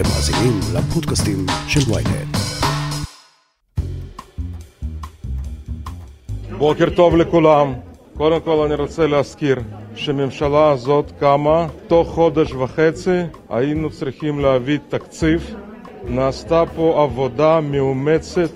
אתם מאזינים לפודקאסטים של ויינט. בוקר טוב לכולם. קודם כל אני רוצה להזכיר שהממשלה הזאת קמה תוך חודש וחצי היינו צריכים להביא תקציב נעשתה פה עבודה מאומצת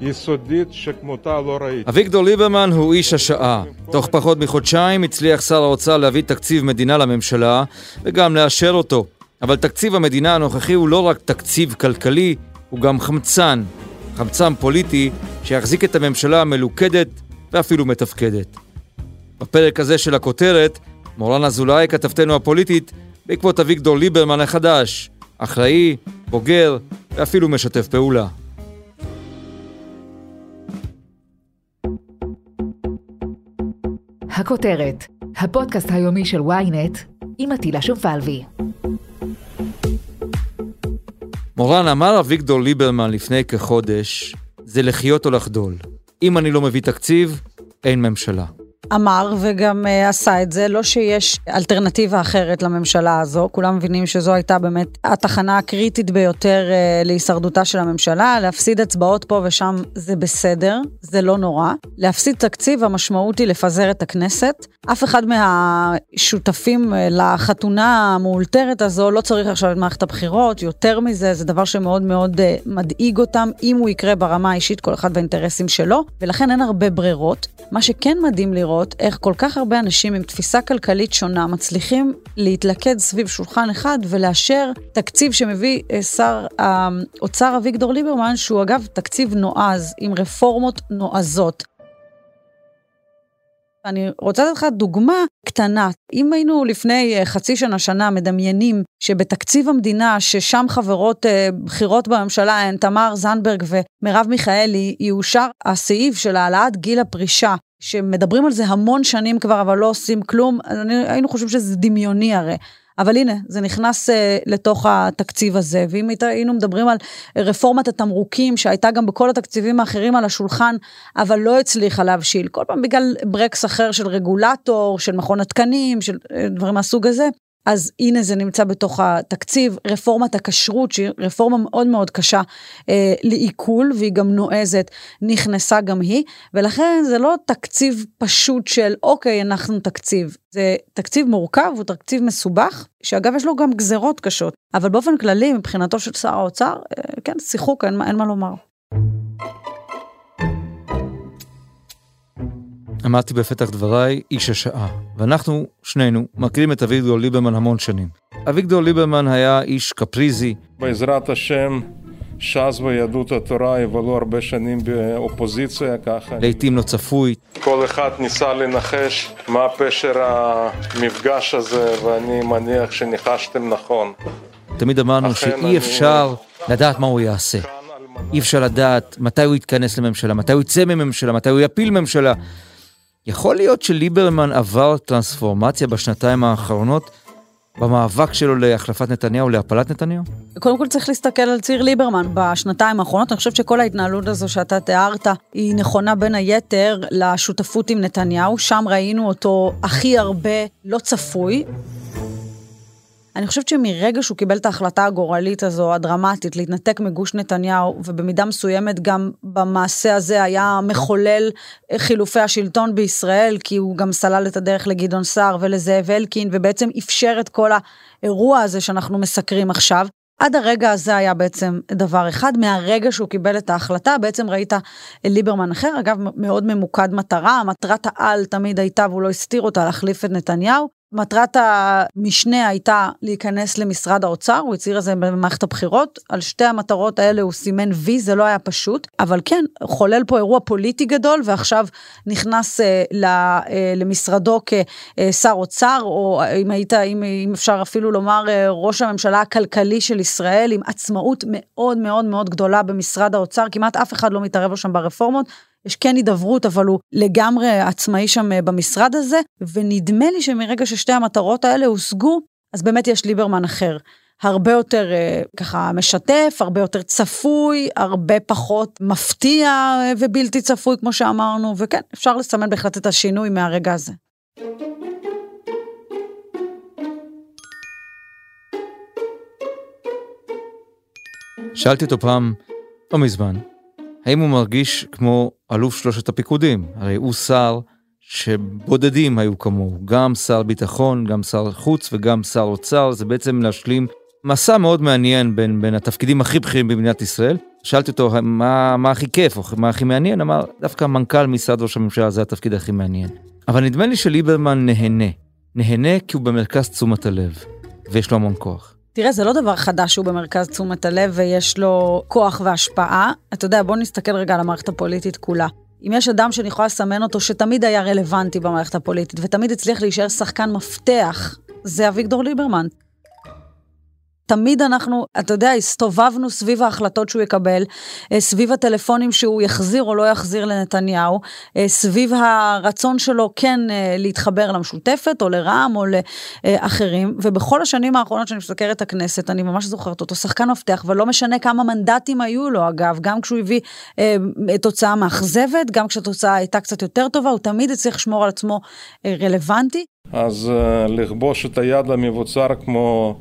יסודית שכמותה לא ראיתי. אביגדור ליברמן הוא איש השעה. תוך פחות מחודשיים הצליח שר האוצר להביא תקציב מדינה לממשלה וגם לאשר אותו. אבל תקציב המדינה הנוכחי הוא לא רק תקציב כלכלי, הוא גם חמצן. חמצן פוליטי שיחזיק את הממשלה המלוכדת ואפילו מתפקדת. בפרק הזה של הכותרת, מורן אזולאי, כתבתנו הפוליטית, בעקבות אביגדור ליברמן החדש, אחראי, בוגר ואפילו משתף פעולה. הכותרת, הפודקאסט היומי של ynet עם עטילה שומפלבי. מורן, אמר אביגדור ליברמן לפני כחודש, זה לחיות או לחדול. אם אני לא מביא תקציב, אין ממשלה. אמר וגם uh, עשה את זה, לא שיש אלטרנטיבה אחרת לממשלה הזו, כולם מבינים שזו הייתה באמת התחנה הקריטית ביותר uh, להישרדותה של הממשלה, להפסיד אצבעות פה ושם זה בסדר, זה לא נורא. להפסיד תקציב, המשמעות היא לפזר את הכנסת. אף אחד מהשותפים uh, לחתונה המאולתרת הזו לא צריך עכשיו את מערכת הבחירות, יותר מזה, זה דבר שמאוד מאוד מדאיג אותם, אם הוא יקרה ברמה האישית, כל אחד והאינטרסים שלו, ולכן אין הרבה ברירות. מה שכן מדהים לראות, איך כל כך הרבה אנשים עם תפיסה כלכלית שונה מצליחים להתלכד סביב שולחן אחד ולאשר תקציב שמביא אה, שר האוצר אביגדור ליברמן, שהוא אגב תקציב נועז, עם רפורמות נועזות. אני רוצה לתת לך דוגמה קטנה. אם היינו לפני אה, חצי שנה, שנה, מדמיינים שבתקציב המדינה, ששם חברות אה, בכירות בממשלה הן תמר זנדברג ומרב מיכאלי, יאושר הסעיף של העלאת גיל הפרישה, שמדברים על זה המון שנים כבר, אבל לא עושים כלום, אני, היינו חושבים שזה דמיוני הרי. אבל הנה, זה נכנס uh, לתוך התקציב הזה, ואם היינו מדברים על רפורמת התמרוקים, שהייתה גם בכל התקציבים האחרים על השולחן, אבל לא הצליחה להבשיל, כל פעם בגלל ברקס אחר של רגולטור, של מכון התקנים, של uh, דברים מהסוג הזה, אז הנה זה נמצא בתוך התקציב. רפורמת הכשרות, שהיא רפורמה מאוד מאוד קשה אה, לעיכול, והיא גם נועזת, נכנסה גם היא, ולכן זה לא תקציב פשוט של אוקיי, אנחנו תקציב. זה תקציב מורכב, הוא תקציב מסובך, שאגב יש לו גם גזרות קשות, אבל באופן כללי, מבחינתו של שר האוצר, אה, כן, שיחוק, אין, אין מה לומר. אמרתי בפתח דבריי, איש השעה. ואנחנו, שנינו, מכירים את אביגדור ליברמן המון שנים. אביגדור ליברמן היה איש קפריזי. בעזרת השם, ש"ס ויהדות התורה יבלו הרבה שנים באופוזיציה ככה. לעתים לא צפוי. כל אחד ניסה לנחש מה פשר המפגש הזה, ואני מניח שניחשתם נכון. תמיד אמרנו שאי אפשר אני... לדעת מה הוא יעשה. אי אפשר לדעת מתי הוא יתכנס לממשלה, מתי הוא יצא מממשלה, מתי הוא יפיל ממשלה. יכול להיות שליברמן עבר טרנספורמציה בשנתיים האחרונות במאבק שלו להחלפת נתניהו, להפלת נתניהו? קודם כל צריך להסתכל על ציר ליברמן בשנתיים האחרונות. אני חושבת שכל ההתנהלות הזו שאתה תיארת היא נכונה בין היתר לשותפות עם נתניהו. שם ראינו אותו הכי הרבה לא צפוי. אני חושבת שמרגע שהוא קיבל את ההחלטה הגורלית הזו, הדרמטית, להתנתק מגוש נתניהו, ובמידה מסוימת גם במעשה הזה היה מחולל חילופי השלטון בישראל, כי הוא גם סלל את הדרך לגדעון סער ולזאב אלקין, ובעצם אפשר את כל האירוע הזה שאנחנו מסקרים עכשיו. עד הרגע הזה היה בעצם דבר אחד, מהרגע שהוא קיבל את ההחלטה, בעצם ראית ליברמן אחר, אגב מאוד ממוקד מטרה, מטרת העל תמיד הייתה, והוא לא הסתיר אותה, להחליף את נתניהו. מטרת המשנה הייתה להיכנס למשרד האוצר, הוא הצהיר את זה במערכת הבחירות. על שתי המטרות האלה הוא סימן וי, זה לא היה פשוט, אבל כן, חולל פה אירוע פוליטי גדול, ועכשיו נכנס אה, ל, אה, למשרדו כשר אוצר, או אם היית, אם, אם אפשר אפילו לומר, אה, ראש הממשלה הכלכלי של ישראל, עם עצמאות מאוד מאוד מאוד גדולה במשרד האוצר, כמעט אף אחד לא מתערב לו שם ברפורמות. יש כן הידברות, אבל הוא לגמרי עצמאי שם אה, במשרד הזה, ונדמה לי שמרגע ששתי המטרות האלה הושגו, אז באמת יש ליברמן אחר. הרבה יותר אה, ככה משתף, הרבה יותר צפוי, הרבה פחות מפתיע אה, ובלתי צפוי, כמו שאמרנו, וכן, אפשר לסמן בהחלט את השינוי מהרגע הזה. שאלתי אותו פעם, לא מזמן, האם הוא מרגיש כמו אלוף שלושת הפיקודים? הרי הוא שר שבודדים היו כמוהו, גם שר ביטחון, גם שר חוץ וגם שר אוצר, זה בעצם להשלים מסע מאוד מעניין בין, בין התפקידים הכי בכירים במדינת ישראל. שאלתי אותו מה, מה הכי כיף או מה הכי מעניין, אמר דווקא מנכ"ל משרד ראש הממשלה זה התפקיד הכי מעניין. אבל נדמה לי שליברמן נהנה. נהנה כי הוא במרכז תשומת הלב, ויש לו המון כוח. תראה, זה לא דבר חדש שהוא במרכז תשומת הלב ויש לו כוח והשפעה. אתה יודע, בוא נסתכל רגע על המערכת הפוליטית כולה. אם יש אדם שאני יכולה לסמן אותו שתמיד היה רלוונטי במערכת הפוליטית ותמיד הצליח להישאר שחקן מפתח, זה אביגדור ליברמן. תמיד אנחנו, אתה יודע, הסתובבנו סביב ההחלטות שהוא יקבל, אה, סביב הטלפונים שהוא יחזיר או לא יחזיר לנתניהו, אה, סביב הרצון שלו כן אה, להתחבר למשותפת או לרע"מ או לאחרים, ובכל השנים האחרונות שאני מסתכלת את הכנסת, אני ממש זוכרת אותו שחקן מפתח, ולא משנה כמה מנדטים היו לו אגב, גם כשהוא הביא תוצאה מאכזבת, גם כשהתוצאה הייתה קצת יותר טובה, הוא תמיד הצליח לשמור על עצמו רלוונטי. אז לכבוש את היד למבוצר כמו...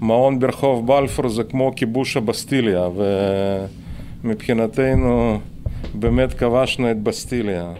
מעון ברחוב בלפור זה כמו כיבוש הבסטיליה, ומבחינתנו באמת כבשנו את בסטיליה.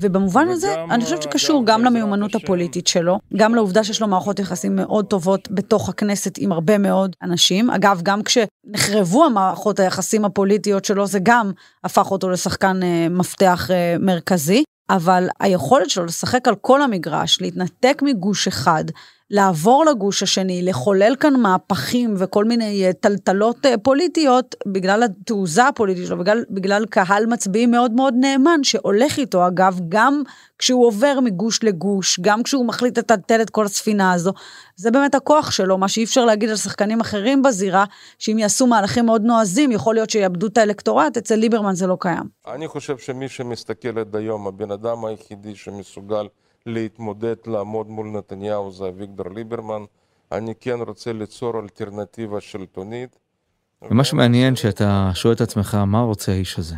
ובמובן וגם, הזה, אני חושבת שקשור גם, גם למיומנות הפוליטית שלו, גם לעובדה שיש לו מערכות יחסים מאוד טובות בתוך הכנסת עם הרבה מאוד אנשים. אגב, גם כשנחרבו המערכות היחסים הפוליטיות שלו, זה גם הפך אותו לשחקן אה, מפתח אה, מרכזי. אבל היכולת שלו לשחק על כל המגרש, להתנתק מגוש אחד, לעבור לגוש השני, לחולל כאן מהפכים וכל מיני אה, טלטלות אה, פוליטיות, בגלל התעוזה הפוליטית שלו, בגלל, בגלל קהל מצביעים מאוד מאוד נאמן, שהולך איתו אגב, גם כשהוא עובר מגוש לגוש, גם כשהוא מחליט לטלטל את כל הספינה הזו. זה באמת הכוח שלו, מה שאי אפשר להגיד על שחקנים אחרים בזירה, שאם יעשו מהלכים מאוד נועזים, יכול להיות שיאבדו את האלקטורט, אצל ליברמן זה לא קיים. אני חושב שמי שמסתכל עד היום, הבן אדם היחידי שמסוגל להתמודד, לעמוד מול נתניהו זה אביגדור ליברמן. אני כן רוצה ליצור אלטרנטיבה שלטונית. ומה שמעניין שאתה שואל את עצמך, מה רוצה האיש הזה?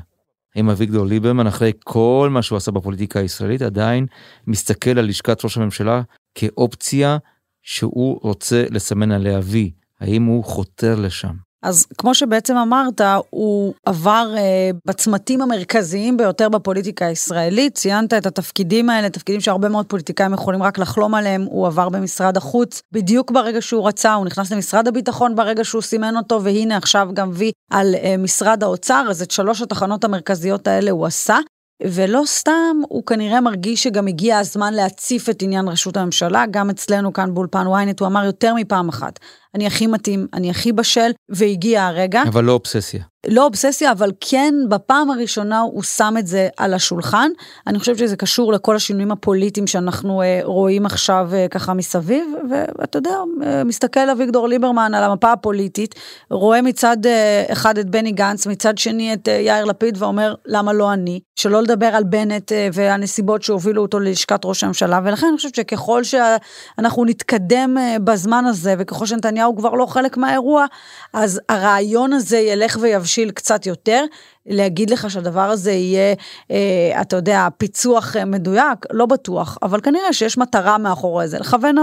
האם אביגדור ליברמן, אחרי כל מה שהוא עשה בפוליטיקה הישראלית, עדיין מסתכל על לשכת ראש הממשלה כאופציה שהוא רוצה לסמן עליה וי? האם הוא חותר לשם? אז כמו שבעצם אמרת, הוא עבר אה, בצמתים המרכזיים ביותר בפוליטיקה הישראלית. ציינת את התפקידים האלה, תפקידים שהרבה מאוד פוליטיקאים יכולים רק לחלום עליהם. הוא עבר במשרד החוץ בדיוק ברגע שהוא רצה, הוא נכנס למשרד הביטחון ברגע שהוא סימן אותו, והנה עכשיו גם וי על אה, משרד האוצר, אז את שלוש התחנות המרכזיות האלה הוא עשה. ולא סתם, הוא כנראה מרגיש שגם הגיע הזמן להציף את עניין ראשות הממשלה, גם אצלנו כאן באולפן ynet הוא אמר יותר מפעם אחת. אני הכי מתאים, אני הכי בשל, והגיע הרגע. אבל לא אובססיה. לא אובססיה, אבל כן, בפעם הראשונה הוא שם את זה על השולחן. אני חושבת שזה קשור לכל השינויים הפוליטיים שאנחנו אה, רואים עכשיו אה, ככה מסביב, ואתה יודע, אה, מסתכל אביגדור ליברמן על המפה הפוליטית, רואה מצד אה, אחד את בני גנץ, מצד שני את אה, יאיר לפיד, ואומר, למה לא אני? שלא לדבר על בנט אה, והנסיבות שהובילו אותו ללשכת ראש הממשלה, ולכן אני חושבת שככל שאנחנו נתקדם אה, בזמן הזה, וככל שנתניהו כבר לא חלק מהאירוע, אז הרעיון הזה ילך ויבשיל קצת יותר. להגיד לך שהדבר הזה יהיה, אה, אתה יודע, פיצוח אה, מדויק, לא בטוח, אבל כנראה שיש מטרה מאחורי זה, לכוון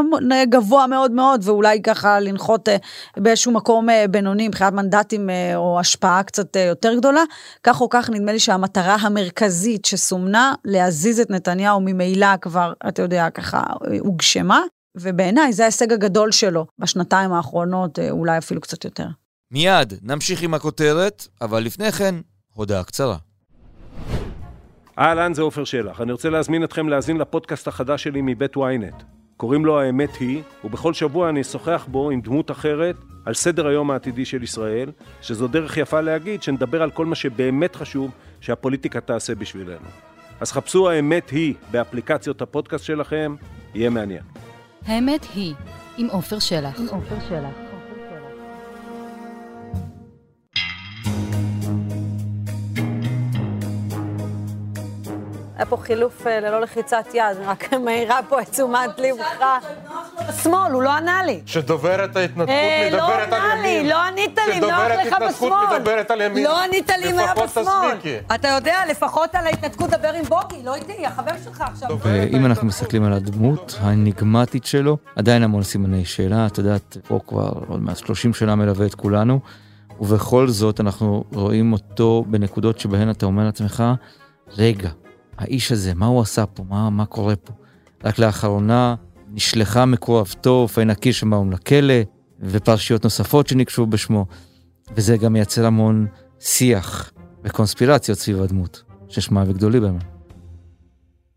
גבוה מאוד מאוד, ואולי ככה לנחות אה, באיזשהו מקום אה, בינוני מבחינת מנדטים אה, או השפעה קצת אה, יותר גדולה. כך או כך, נדמה לי שהמטרה המרכזית שסומנה, להזיז את נתניהו ממילא כבר, אתה יודע, ככה אה, הוגשמה, ובעיניי זה ההישג הגדול שלו בשנתיים האחרונות, אה, אולי אפילו קצת יותר. מיד נמשיך עם הכותרת, אבל לפני כן, הודעה קצרה. אהלן, זה עופר שלח. אני רוצה להזמין אתכם להאזין לפודקאסט החדש שלי מבית ynet. קוראים לו האמת היא, ובכל שבוע אני אשוחח בו עם דמות אחרת על סדר היום העתידי של ישראל, שזו דרך יפה להגיד שנדבר על כל מה שבאמת חשוב שהפוליטיקה תעשה בשבילנו. אז חפשו האמת היא באפליקציות הפודקאסט שלכם, יהיה מעניין. האמת היא, עם עופר שלח. עם עופר שלח. היה פה חילוף אה, ללא לחיצת יד, רק מעירה פה את תשומת לבך. בשמאל, הוא לא ענה לי. שדוברת ההתנתקות אה, לא מדברת על ענה לי, ימין. לא ענית לי, נוח שדוברת לך התנתקות בשמאל. מדברת על ימין. לא ענית לי אם היה לפחות בשמאל. תסמיקי. אתה יודע, לפחות על ההתנתקות דבר עם בוגי, לא איתי, החבר שלך עכשיו. ואם אנחנו מסתכלים על הדמות האניגמטית שלו, עדיין המון סימני שאלה, את יודעת, פה כבר עוד מעט 30 שנה מלווה את כולנו. ובכל זאת אנחנו רואים אותו בנקודות שבהן אתה אומר לעצמך, רגע, האיש הזה, מה הוא עשה פה? מה, מה קורה פה? רק לאחרונה נשלחה מקורבתו, פיינה קירשנבאום לכלא, ופרשיות נוספות שנקשו בשמו, וזה גם מייצר המון שיח וקונספירציות סביב הדמות, ששמה אביגדור ליברמן.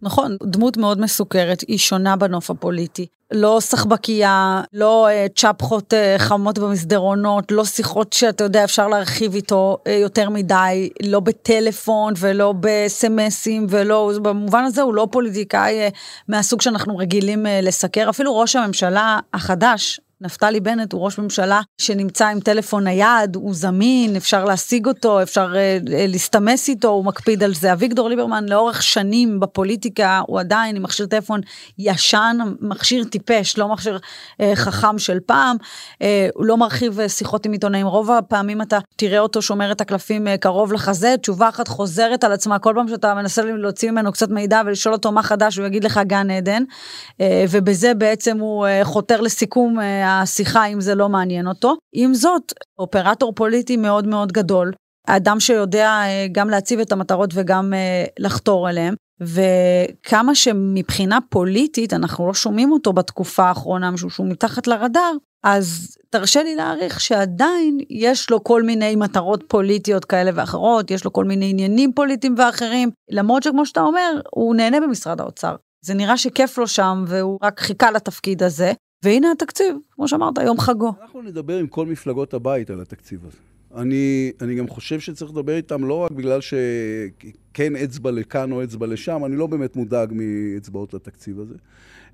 נכון, דמות מאוד מסוכרת, היא שונה בנוף הפוליטי. לא סחבקייה, לא uh, צ'פחות uh, חמות במסדרונות, לא שיחות שאתה יודע אפשר להרחיב איתו uh, יותר מדי, לא בטלפון ולא בסמסים ולא, במובן הזה הוא לא פוליטיקאי uh, מהסוג שאנחנו רגילים uh, לסקר. אפילו ראש הממשלה החדש, נפתלי בנט הוא ראש ממשלה שנמצא עם טלפון נייד, הוא זמין, אפשר להשיג אותו, אפשר uh, להסתמס איתו, הוא מקפיד על זה. אביגדור ליברמן לאורך שנים בפוליטיקה, הוא עדיין עם מכשיר טלפון ישן, מכשיר טיפש, לא מכשיר uh, חכם של פעם, uh, הוא לא מרחיב uh, שיחות עם עיתונאים, רוב הפעמים אתה תראה אותו שומר את הקלפים uh, קרוב לחזה, תשובה אחת חוזרת על עצמה, כל פעם שאתה מנסה להוציא ממנו קצת מידע ולשאול אותו מה חדש, הוא יגיד לך גן עדן, uh, ובזה בעצם הוא uh, חותר לסיכום uh, השיחה אם זה לא מעניין אותו. עם זאת, אופרטור פוליטי מאוד מאוד גדול, אדם שיודע אה, גם להציב את המטרות וגם אה, לחתור אליהם, וכמה שמבחינה פוליטית אנחנו לא שומעים אותו בתקופה האחרונה משום שהוא מתחת לרדאר, אז תרשה לי להעריך שעדיין יש לו כל מיני מטרות פוליטיות כאלה ואחרות, יש לו כל מיני עניינים פוליטיים ואחרים, למרות שכמו שאתה אומר, הוא נהנה במשרד האוצר. זה נראה שכיף לו שם והוא רק חיכה לתפקיד הזה, והנה התקציב, כמו שאמרת, יום חגו. אנחנו נדבר עם כל מפלגות הבית על התקציב הזה. אני, אני גם חושב שצריך לדבר איתם לא רק בגלל שכן אצבע לכאן או אצבע לשם, אני לא באמת מודאג מאצבעות לתקציב הזה,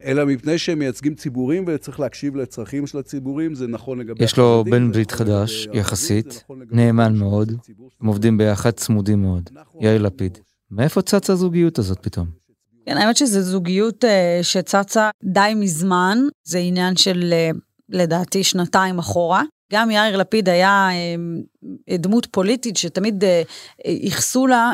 אלא מפני שהם מייצגים ציבורים וצריך להקשיב לצרכים של הציבורים, זה נכון לגבי... יש לו בן ברית נכון חדש, יחסית, נכון נאמן מאוד, הם עובדים ביחד צמודים מאוד, יאיר לפיד. מאיפה צצה הזוגיות הזאת פתאום? כן, האמת שזו זוגיות uh, שצצה די מזמן, זה עניין של uh, לדעתי שנתיים אחורה. גם יאיר לפיד היה uh, דמות פוליטית שתמיד ייחסו לה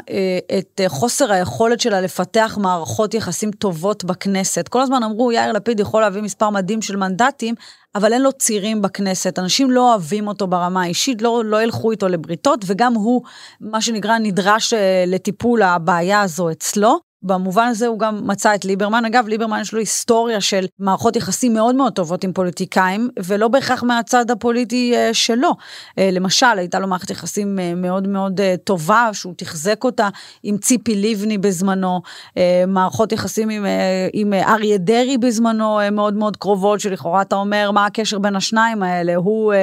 את חוסר היכולת שלה לפתח מערכות יחסים טובות בכנסת. כל הזמן אמרו, יאיר לפיד יכול להביא מספר מדהים של מנדטים, אבל אין לו צירים בכנסת. אנשים לא אוהבים אותו ברמה האישית, לא, לא ילכו איתו לבריתות, וגם הוא, מה שנקרא, נדרש לטיפול הבעיה הזו אצלו. במובן הזה הוא גם מצא את ליברמן. אגב, ליברמן יש לו היסטוריה של מערכות יחסים מאוד מאוד טובות עם פוליטיקאים, ולא בהכרח מהצד הפוליטי uh, שלו. Uh, למשל, הייתה לו מערכת יחסים uh, מאוד מאוד טובה, שהוא תחזק אותה עם ציפי לבני בזמנו, מערכות יחסים עם, עם אריה דרעי בזמנו מאוד מאוד קרובות, שלכאורה אתה אומר, מה הקשר בין השניים האלה? הוא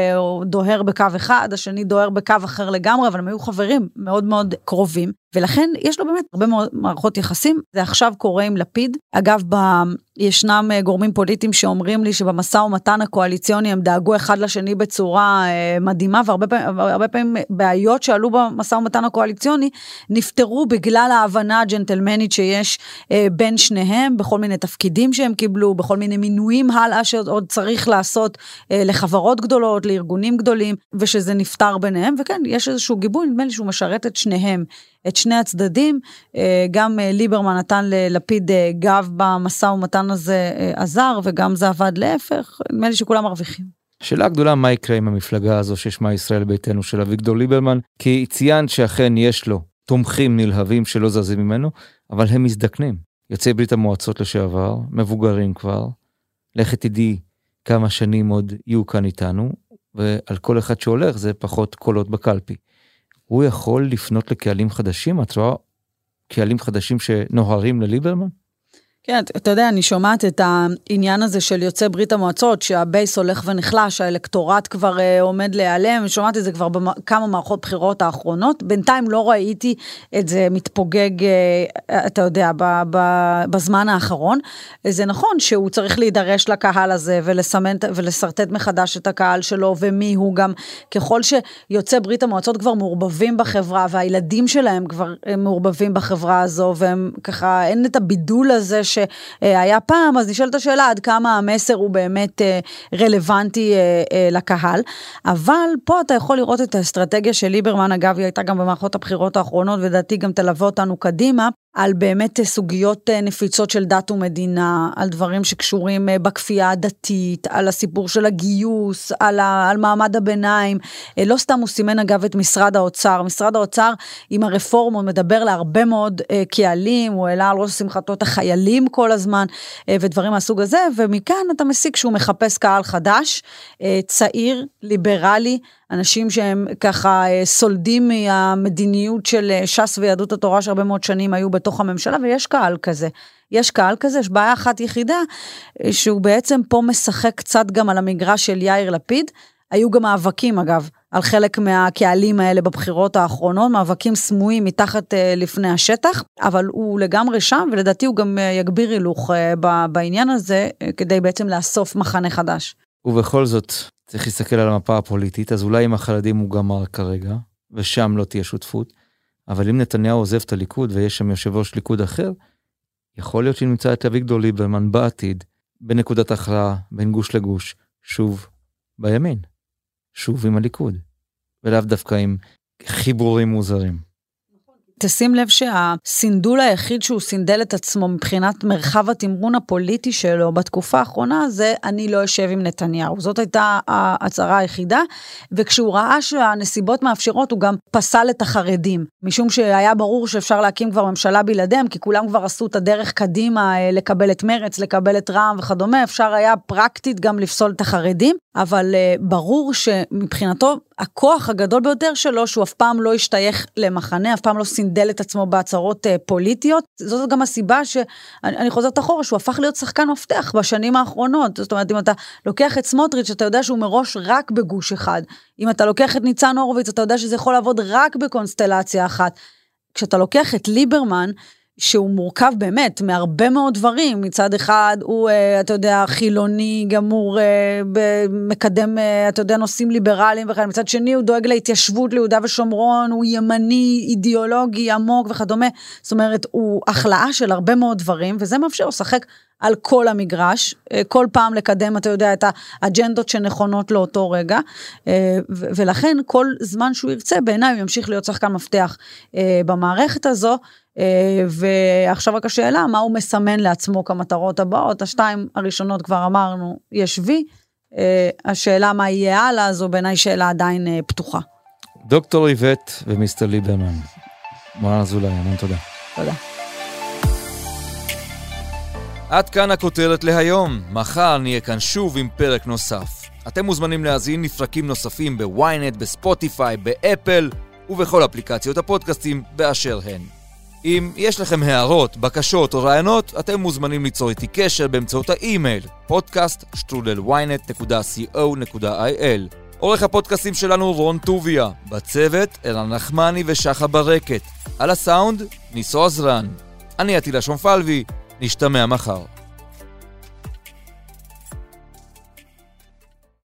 דוהר בקו אחד, השני דוהר בקו אחר לגמרי, אבל הם היו חברים מאוד מאוד קרובים. ולכן יש לו באמת הרבה מאוד מערכות יחסים, זה עכשיו קורה עם לפיד. אגב, ב... ישנם אה, גורמים פוליטיים שאומרים לי שבמשא ומתן הקואליציוני הם דאגו אחד לשני בצורה אה, מדהימה, והרבה פעמים, פעמים בעיות שעלו במשא ומתן הקואליציוני נפתרו בגלל ההבנה הג'נטלמנית שיש אה, בין שניהם, בכל מיני תפקידים שהם קיבלו, בכל מיני מינויים הלאה שעוד צריך לעשות לחברות גדולות, לארגונים גדולים, ושזה נפתר ביניהם, וכן, יש איזשהו גיבוי, נדמה לי שהוא משרת את שניהם. את שני הצדדים. אה, גם אה, ליברמן נתן ללפיד אה, גב במשא ומתן הזה עזר, וגם זה עבד להפך, נדמה לי שכולם מרוויחים. השאלה הגדולה מה יקרה עם המפלגה הזו ששמה ישראל ביתנו של אביגדור ליברמן, כי ציינת שאכן יש לו תומכים נלהבים שלא זזים ממנו, אבל הם מזדקנים. יוצאי ברית המועצות לשעבר, מבוגרים כבר, לכי תדעי כמה שנים עוד יהיו כאן איתנו, ועל כל אחד שהולך זה פחות קולות בקלפי. הוא יכול לפנות לקהלים חדשים? את רואה קהלים חדשים שנוהרים לליברמן? כן, אתה יודע, אני שומעת את העניין הזה של יוצאי ברית המועצות, שהבייס הולך ונחלש, האלקטורט כבר uh, עומד להיעלם, שומעת את זה כבר בכמה מערכות בחירות האחרונות. בינתיים לא ראיתי את זה מתפוגג, uh, אתה יודע, ב, ב, בזמן האחרון. זה נכון שהוא צריך להידרש לקהל הזה ולסמן ולשרטט מחדש את הקהל שלו, ומי הוא גם, ככל שיוצאי ברית המועצות כבר מעורבבים בחברה, והילדים שלהם כבר מעורבבים בחברה הזו, והם ככה, אין את הבידול הזה. שהיה פעם, אז נשאלת השאלה עד כמה המסר הוא באמת אה, רלוונטי אה, אה, לקהל. אבל פה אתה יכול לראות את האסטרטגיה של ליברמן, אגב, היא הייתה גם במערכות הבחירות האחרונות, ודעתי גם תלווה אותנו קדימה. על באמת סוגיות נפיצות של דת ומדינה, על דברים שקשורים בכפייה הדתית, על הסיפור של הגיוס, על, ה, על מעמד הביניים. לא סתם הוא סימן אגב את משרד האוצר. משרד האוצר עם הרפורמה מדבר להרבה מאוד קהלים, הוא העלה על ראש שמחתו את החיילים כל הזמן, ודברים מהסוג הזה, ומכאן אתה מסיק שהוא מחפש קהל חדש, צעיר, ליברלי. אנשים שהם ככה אה, סולדים מהמדיניות של אה, ש"ס ויהדות התורה שהרבה מאוד שנים היו בתוך הממשלה, ויש קהל כזה. יש קהל כזה, יש בעיה אחת יחידה, אה, שהוא בעצם פה משחק קצת גם על המגרש של יאיר לפיד. היו גם מאבקים אגב, על חלק מהקהלים האלה בבחירות האחרונות, מאבקים סמויים מתחת לפני השטח, אבל הוא לגמרי שם, ולדעתי הוא גם יגביר הילוך בעניין הזה, כדי בעצם לאסוף מחנה חדש. ובכל זאת, צריך להסתכל על המפה הפוליטית, אז אולי עם החרדים הוא גמר כרגע, ושם לא תהיה שותפות, אבל אם נתניהו עוזב את הליכוד ויש שם יושב ראש ליכוד אחר, יכול להיות שנמצא את אביגדור ליברמן בעתיד, בנקודת הכרעה, בין גוש לגוש, שוב בימין, שוב עם הליכוד, ולאו דווקא עם חיבורים מוזרים. תשים לב שהסנדול היחיד שהוא סינדל את עצמו מבחינת מרחב התמרון הפוליטי שלו בתקופה האחרונה זה אני לא אשב עם נתניהו. זאת הייתה ההצהרה היחידה, וכשהוא ראה שהנסיבות מאפשרות הוא גם פסל את החרדים, משום שהיה ברור שאפשר להקים כבר ממשלה בלעדיהם, כי כולם כבר עשו את הדרך קדימה אה, לקבל את מרצ, לקבל את רע"מ וכדומה, אפשר היה פרקטית גם לפסול את החרדים, אבל אה, ברור שמבחינתו הכוח הגדול ביותר שלו שהוא אף פעם לא השתייך למחנה, אף פעם לא סינדל את עצמו בהצהרות uh, פוליטיות. זאת גם הסיבה שאני חוזרת אחורה, שהוא הפך להיות שחקן מפתח בשנים האחרונות. זאת אומרת, אם אתה לוקח את סמוטריץ', אתה יודע שהוא מראש רק בגוש אחד. אם אתה לוקח את ניצן הורוביץ, אתה יודע שזה יכול לעבוד רק בקונסטלציה אחת. כשאתה לוקח את ליברמן, שהוא מורכב באמת מהרבה מאוד דברים. מצד אחד הוא, אה, אתה יודע, חילוני גמור, אה, מקדם, אה, אתה יודע, נושאים ליברליים וכאלה. מצד שני הוא דואג להתיישבות ליהודה ושומרון, הוא ימני, אידיאולוגי, עמוק וכדומה. זאת אומרת, הוא החלאה של הרבה מאוד דברים, וזה מאפשר לשחק על כל המגרש, כל פעם לקדם, אתה יודע, את האג'נדות שנכונות לאותו רגע, ולכן כל זמן שהוא ירצה, בעיניי הוא ימשיך להיות שחקן מפתח במערכת הזו. אה, ועכשיו רק השאלה, מה הוא מסמן לעצמו כמטרות הבאות? השתיים הראשונות כבר אמרנו, יש וי. אה, השאלה מה יהיה הלאה, זו בעיניי שאלה עדיין אה, פתוחה. דוקטור איווט ומיסטר ליברמן. מורן אזולאי, המון תודה. תודה. עד כאן הכותרת להיום. מחר נהיה כאן שוב עם פרק נוסף. אתם מוזמנים להאזין לפרקים נוספים בוויינט, בספוטיפיי, באפל ובכל אפליקציות הפודקאסטים באשר הן. אם יש לכם הערות, בקשות או רעיונות, אתם מוזמנים ליצור איתי קשר באמצעות האימייל podcast.ynet.co.il עורך הפודקאסטים שלנו רון טוביה, בצוות ערן נחמני ושחר ברקת, על הסאונד ניסו עזרן. אני עטילה שומפלבי, נשתמע מחר.